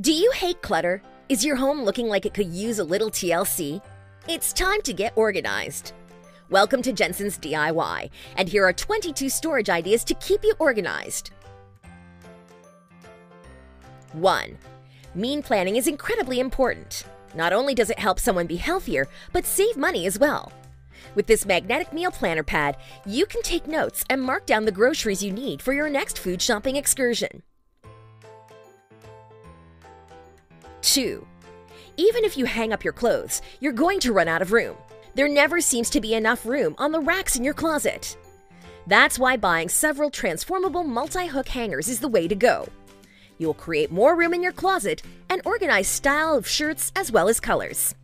Do you hate clutter? Is your home looking like it could use a little TLC? It's time to get organized. Welcome to Jensen's DIY, and here are 22 storage ideas to keep you organized. 1. Meal planning is incredibly important. Not only does it help someone be healthier, but save money as well. With this magnetic meal planner pad, you can take notes and mark down the groceries you need for your next food shopping excursion. 2. Even if you hang up your clothes, you're going to run out of room. There never seems to be enough room on the racks in your closet. That's why buying several transformable multi hook hangers is the way to go. You'll create more room in your closet and organize style of shirts as well as colors.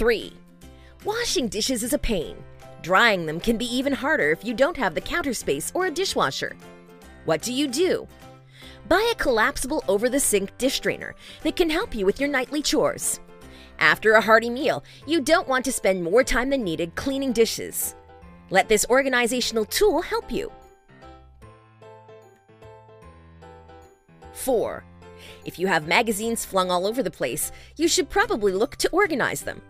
3. Washing dishes is a pain. Drying them can be even harder if you don't have the counter space or a dishwasher. What do you do? Buy a collapsible over the sink dish drainer that can help you with your nightly chores. After a hearty meal, you don't want to spend more time than needed cleaning dishes. Let this organizational tool help you. 4. If you have magazines flung all over the place, you should probably look to organize them.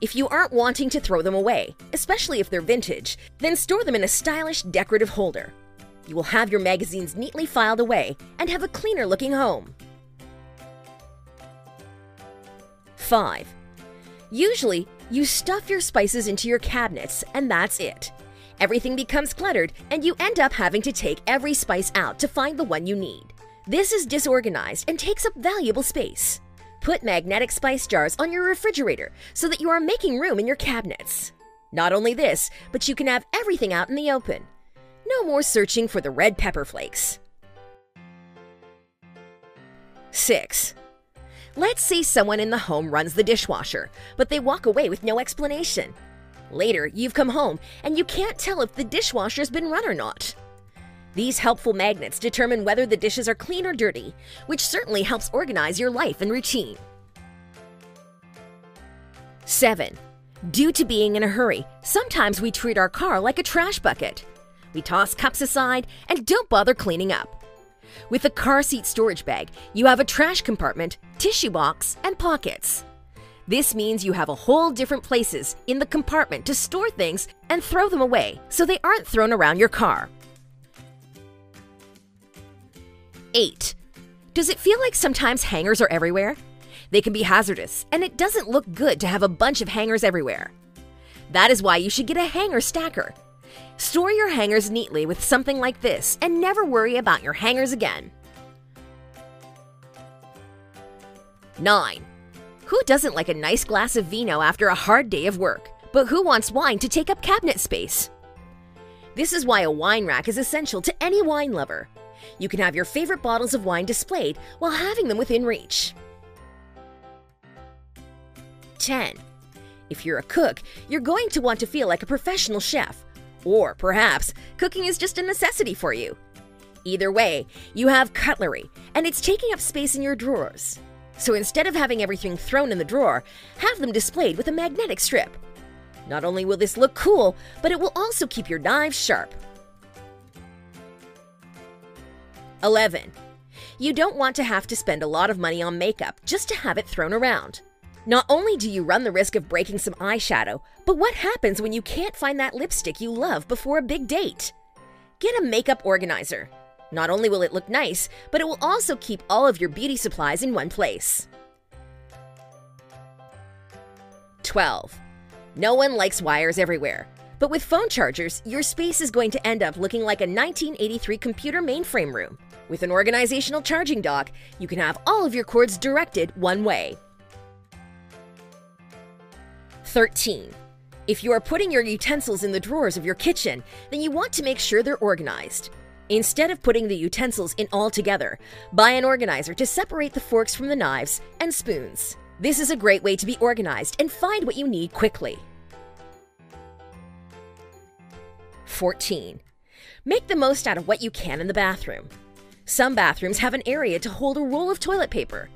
If you aren't wanting to throw them away, especially if they're vintage, then store them in a stylish decorative holder. You will have your magazines neatly filed away and have a cleaner looking home. 5. Usually, you stuff your spices into your cabinets and that's it. Everything becomes cluttered and you end up having to take every spice out to find the one you need. This is disorganized and takes up valuable space. Put magnetic spice jars on your refrigerator so that you are making room in your cabinets. Not only this, but you can have everything out in the open. No more searching for the red pepper flakes. 6. Let's say someone in the home runs the dishwasher, but they walk away with no explanation. Later, you've come home and you can't tell if the dishwasher's been run or not. These helpful magnets determine whether the dishes are clean or dirty, which certainly helps organize your life and routine. 7. Due to being in a hurry, sometimes we treat our car like a trash bucket. We toss cups aside and don't bother cleaning up. With a car seat storage bag, you have a trash compartment, tissue box, and pockets. This means you have a whole different places in the compartment to store things and throw them away so they aren't thrown around your car. 8. Does it feel like sometimes hangers are everywhere? They can be hazardous, and it doesn't look good to have a bunch of hangers everywhere. That is why you should get a hanger stacker. Store your hangers neatly with something like this and never worry about your hangers again. 9. Who doesn't like a nice glass of vino after a hard day of work? But who wants wine to take up cabinet space? This is why a wine rack is essential to any wine lover. You can have your favorite bottles of wine displayed while having them within reach. 10. If you're a cook, you're going to want to feel like a professional chef. Or perhaps cooking is just a necessity for you. Either way, you have cutlery, and it's taking up space in your drawers. So instead of having everything thrown in the drawer, have them displayed with a magnetic strip. Not only will this look cool, but it will also keep your knives sharp. 11. You don't want to have to spend a lot of money on makeup just to have it thrown around. Not only do you run the risk of breaking some eyeshadow, but what happens when you can't find that lipstick you love before a big date? Get a makeup organizer. Not only will it look nice, but it will also keep all of your beauty supplies in one place. 12. No one likes wires everywhere. But with phone chargers, your space is going to end up looking like a 1983 computer mainframe room. With an organizational charging dock, you can have all of your cords directed one way. 13. If you are putting your utensils in the drawers of your kitchen, then you want to make sure they're organized. Instead of putting the utensils in all together, buy an organizer to separate the forks from the knives and spoons. This is a great way to be organized and find what you need quickly. 14. Make the most out of what you can in the bathroom. Some bathrooms have an area to hold a roll of toilet paper.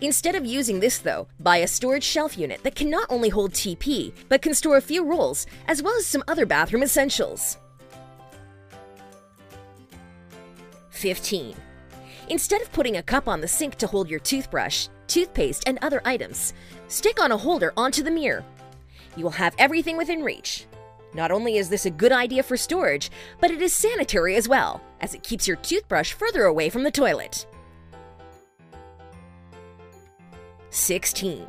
Instead of using this, though, buy a storage shelf unit that can not only hold TP, but can store a few rolls, as well as some other bathroom essentials. 15. Instead of putting a cup on the sink to hold your toothbrush, toothpaste, and other items, stick on a holder onto the mirror. You will have everything within reach. Not only is this a good idea for storage, but it is sanitary as well, as it keeps your toothbrush further away from the toilet. 16.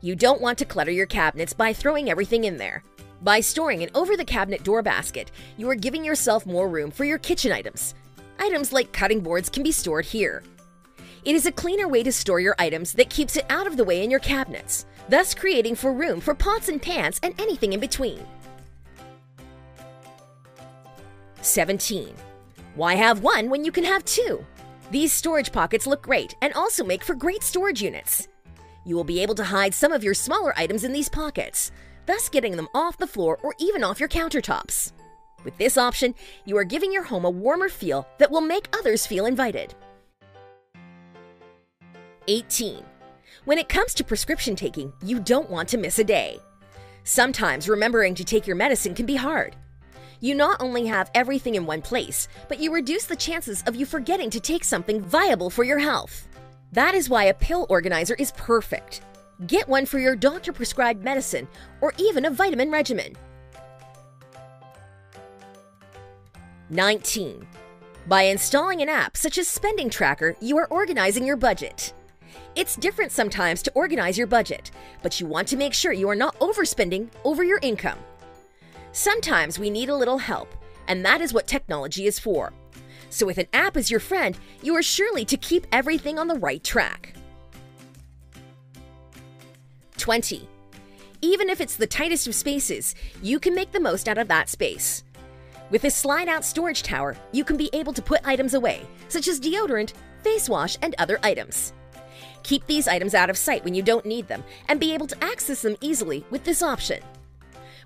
You don't want to clutter your cabinets by throwing everything in there. By storing an over the cabinet door basket, you are giving yourself more room for your kitchen items. Items like cutting boards can be stored here. It is a cleaner way to store your items that keeps it out of the way in your cabinets, thus creating for room for pots and pans and anything in between. 17. Why have one when you can have two? These storage pockets look great and also make for great storage units. You will be able to hide some of your smaller items in these pockets, thus getting them off the floor or even off your countertops. With this option, you are giving your home a warmer feel that will make others feel invited. 18. When it comes to prescription taking, you don't want to miss a day. Sometimes remembering to take your medicine can be hard. You not only have everything in one place, but you reduce the chances of you forgetting to take something viable for your health. That is why a pill organizer is perfect. Get one for your doctor prescribed medicine or even a vitamin regimen. 19. By installing an app such as Spending Tracker, you are organizing your budget. It's different sometimes to organize your budget, but you want to make sure you are not overspending over your income. Sometimes we need a little help, and that is what technology is for. So, with an app as your friend, you are surely to keep everything on the right track. 20. Even if it's the tightest of spaces, you can make the most out of that space. With a slide out storage tower, you can be able to put items away, such as deodorant, face wash, and other items. Keep these items out of sight when you don't need them and be able to access them easily with this option.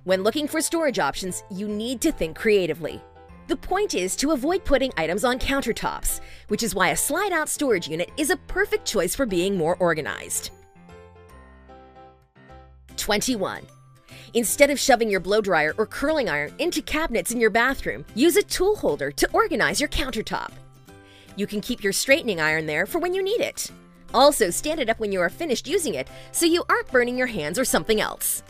When looking for storage options, you need to think creatively. The point is to avoid putting items on countertops, which is why a slide out storage unit is a perfect choice for being more organized. 21. Instead of shoving your blow dryer or curling iron into cabinets in your bathroom, use a tool holder to organize your countertop. You can keep your straightening iron there for when you need it. Also, stand it up when you are finished using it so you aren't burning your hands or something else.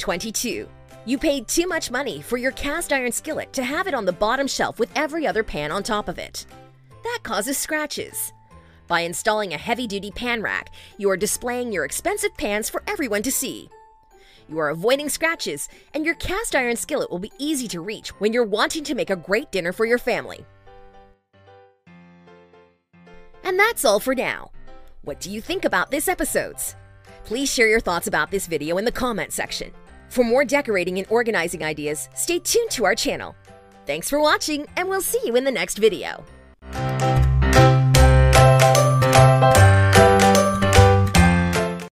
22. You paid too much money for your cast iron skillet to have it on the bottom shelf with every other pan on top of it. That causes scratches. By installing a heavy duty pan rack, you are displaying your expensive pans for everyone to see. You are avoiding scratches, and your cast iron skillet will be easy to reach when you're wanting to make a great dinner for your family. And that's all for now. What do you think about this episodes? Please share your thoughts about this video in the comment section. For more decorating and organizing ideas, stay tuned to our channel. Thanks for watching, and we'll see you in the next video.